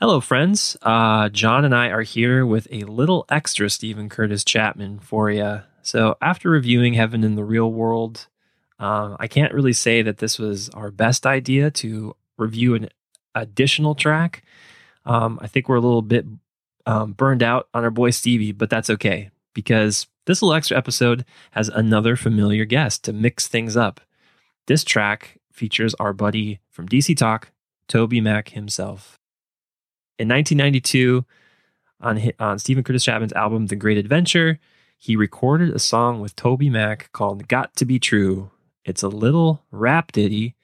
Hello, friends. Uh, John and I are here with a little extra Steven Curtis Chapman for you. So, after reviewing Heaven in the Real World, uh, I can't really say that this was our best idea to review an additional track. Um, I think we're a little bit um, burned out on our boy Stevie, but that's okay because this little extra episode has another familiar guest to mix things up. This track features our buddy from DC Talk, Toby Mac himself. In 1992, on, on Steven Curtis Chapman's album The Great Adventure, he recorded a song with Toby Mac called Got to Be True. It's a little rap ditty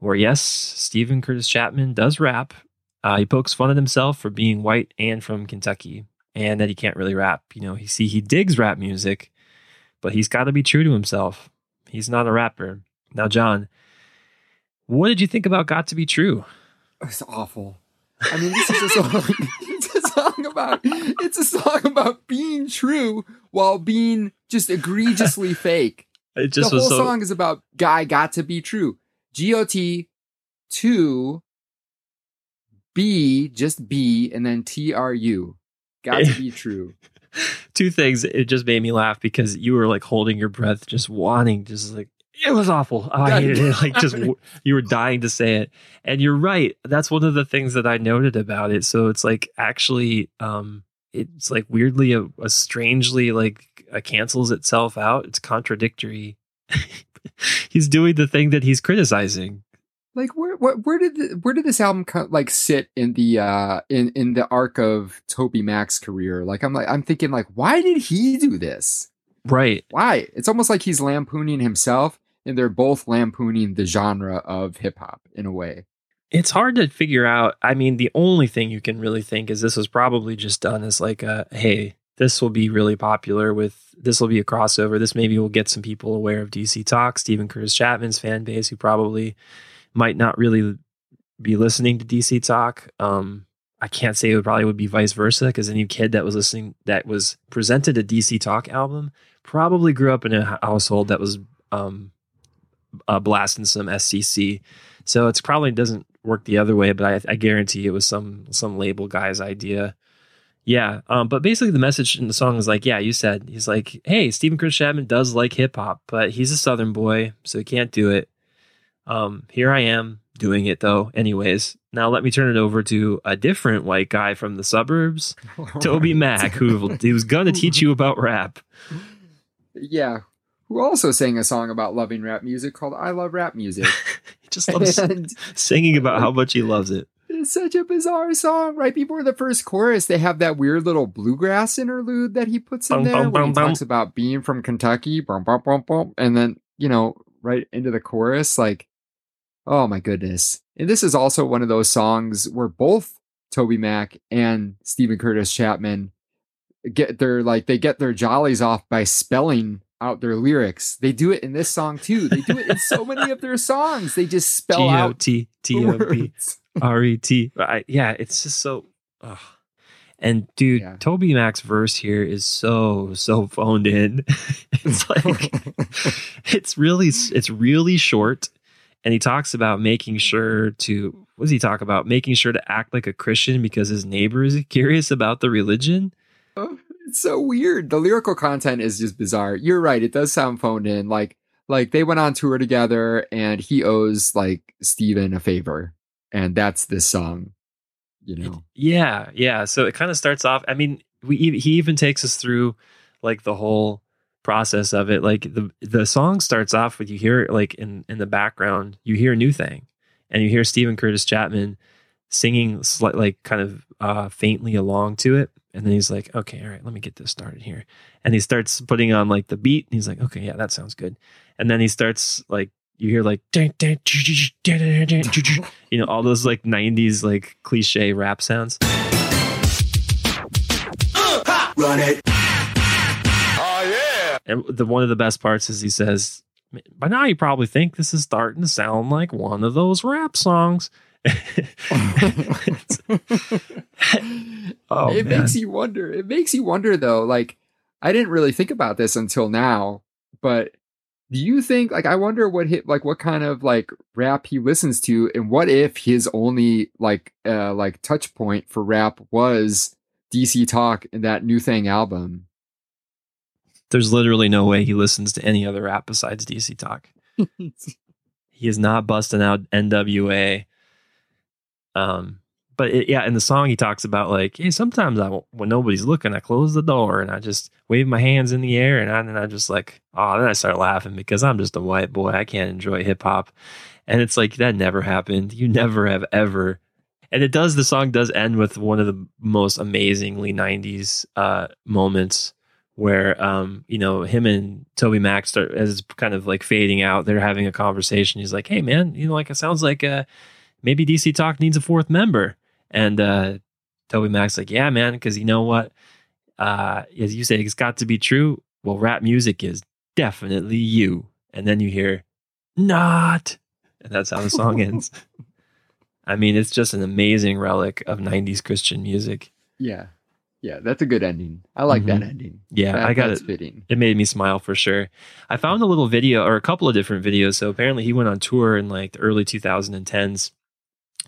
where, yes, Steven Curtis Chapman does rap. Uh, he pokes fun at himself for being white and from Kentucky and that he can't really rap. You know, he see he digs rap music, but he's got to be true to himself. He's not a rapper. Now, John, what did you think about Got to Be True? It's awful. I mean, this is a song. it's a song about. It's a song about being true while being just egregiously fake. It just the whole so. song is about guy got to be true. G O T two B just B and then T R U. Got to be true. Two things. It just made me laugh because you were like holding your breath, just wanting, just like it was awful. Oh, I hated it. Like just you were dying to say it, and you're right. That's one of the things that I noted about it. So it's like actually, um, it's like weirdly, a, a strangely like uh, cancels itself out. It's contradictory. he's doing the thing that he's criticizing. Like where where, where did the, where did this album like sit in the uh in in the arc of Toby Mac's career? Like I'm like I'm thinking like why did he do this? Right. Why? It's almost like he's lampooning himself and they're both lampooning the genre of hip hop in a way. It's hard to figure out. I mean, the only thing you can really think is this was probably just done as like a hey, this will be really popular with this will be a crossover. This maybe will get some people aware of DC Talk, Steven Curtis Chapman's fan base who probably might not really be listening to DC Talk. Um, I can't say it probably would be vice versa because any kid that was listening that was presented a DC Talk album probably grew up in a household that was um, uh, blasting some SCC. So it's probably doesn't work the other way, but I, I guarantee it was some some label guy's idea. Yeah, um, but basically the message in the song is like, yeah, you said he's like, hey, Steven Chris Chapman does like hip hop, but he's a Southern boy, so he can't do it. Um, here I am doing it though. Anyways, now let me turn it over to a different white guy from the suburbs, Toby Mac, who he was gonna teach you about rap. Yeah, who also sang a song about loving rap music called "I Love Rap Music." he just loves and, singing about how much he loves it. It's such a bizarre song. Right before the first chorus, they have that weird little bluegrass interlude that he puts in bum, there bum, when he bum, talks about being from Kentucky, and then you know right into the chorus, like Oh my goodness. And this is also one of those songs where both Toby Mac and Steven Curtis Chapman get their like they get their jollies off by spelling out their lyrics. They do it in this song too. They do it in so many of their songs. They just spell out T T O B R E T. Yeah, it's just so ugh. And dude, yeah. Toby Mac's verse here is so so phoned in. it's like it's really it's really short and he talks about making sure to what does he talk about making sure to act like a christian because his neighbor is curious about the religion oh, it's so weird. The lyrical content is just bizarre. You're right it does sound phoned in. Like like they went on tour together and he owes like steven a favor. And that's this song you know? yeah yeah. So it kind of starts off i mean we he even takes us through like the whole process of it. Like the the song starts off with you hear like in in the background you hear a Nu Thang and you hear Steven Curtis Chapman singing slight, like kind of uh faintly along to it. And then he's like okay all right let me get this started here. And he starts putting on like the beat and he's like okay yeah that sounds good. And then he starts like you hear like you know all those like 90s like cliche rap sounds. Run it. Oh, yeah. and the one of the best parts is he says, "By now you probably think this is starting to sound like one of those rap songs." oh, it man. makes you wonder. It makes you wonder though. Like I didn't really think about this until now, but do you think like I wonder what hit like what kind of like rap he listens to and what if his only like uh like touch point for rap was DC Talk and that Nu Thang album? There's literally no way he listens to any other rap besides DC Talk. he is not busting out NWA. Um, but it, yeah, in the song he talks about like, hey, sometimes I when nobody's looking, I close the door and I just wave my hands in the air and I and I just like, oh, then I start laughing because I'm just a white boy. I can't enjoy hip hop, and it's like that never happened. You never have ever. And it does. The song does end with one of the most amazingly '90s uh, moments where um, you know him and Toby Mac start as kind of like fading out. They're having a conversation. He's like, "Hey, man, you know, like it sounds like uh, maybe DC Talk needs a fourth member." And uh, Toby Mac's like, yeah, man, because you know what? Uh, as you say, it's got to be true. Well, rap music is definitely you. And then you hear, not. And that's how the song ends. I mean, it's just an amazing relic of 90s Christian music. Yeah. Yeah, that's a good ending. I like mm-hmm. that ending. Yeah, that, I got it. Fitting. It made me smile for sure. I found a little video or a couple of different videos. So apparently he went on tour in like the early 2010s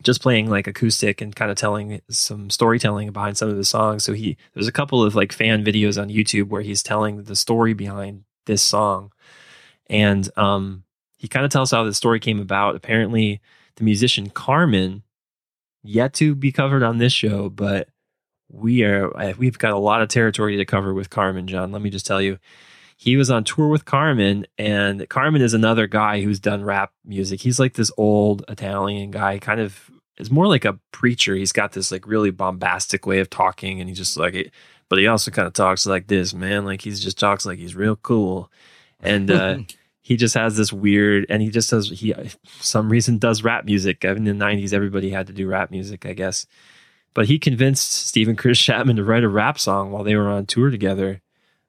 just playing like acoustic and kind of telling some storytelling behind some of the songs. So he there's a couple of like fan videos on YouTube where he's telling the story behind this song. And um he kind of tells how the story came about. Apparently the musician Carmen yet to be covered on this show, but we are we've got a lot of territory to cover with Carmen, John. Let me just tell you. He was on tour with Carmen, and Carmen is another guy who's done rap music. He's like this old Italian guy, kind of is more like a preacher. He's got this like really bombastic way of talking, and he just like it, but he also kind of talks like this, man. Like he's just talks like he's real cool, and uh, he just has this weird, and he just does he some reason does rap music. In the '90s, everybody had to do rap music, I guess. But he convinced Steven Chris Chapman to write a rap song while they were on tour together.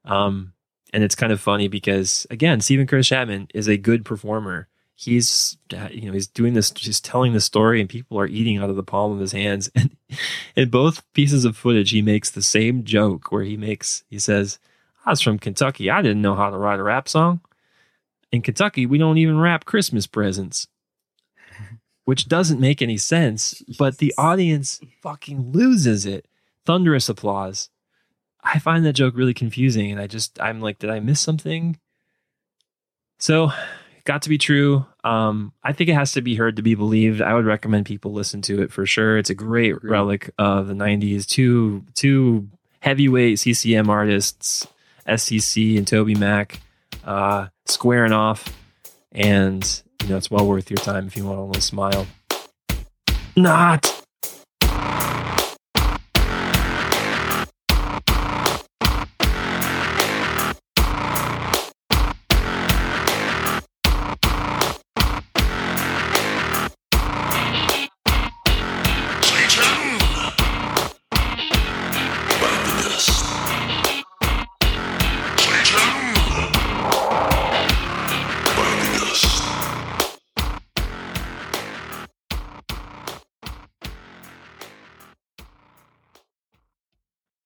Um, and it's kind of funny because again, Steven Curtis Chapman is a good performer. He's you know he's doing this he's telling the story and people are eating out of the palm of his hands. And in both pieces of footage he makes the same joke where he makes he says i was from kentucky. I didn't know how to write a rap song. In kentucky we don't even wrap christmas presents. Which doesn't make any sense but the audience fucking loses it. Thunderous applause i find that joke really confusing and i just i'm like did i miss something so got to be true. Um, I think it has to be heard to be believed. I would recommend people listen to it for sure. It's a great relic of the '90s. Two two heavyweight CCM artists, SCC and Toby Mac, uh, squaring off, and you know it's well worth your time if you want a little smile. Not.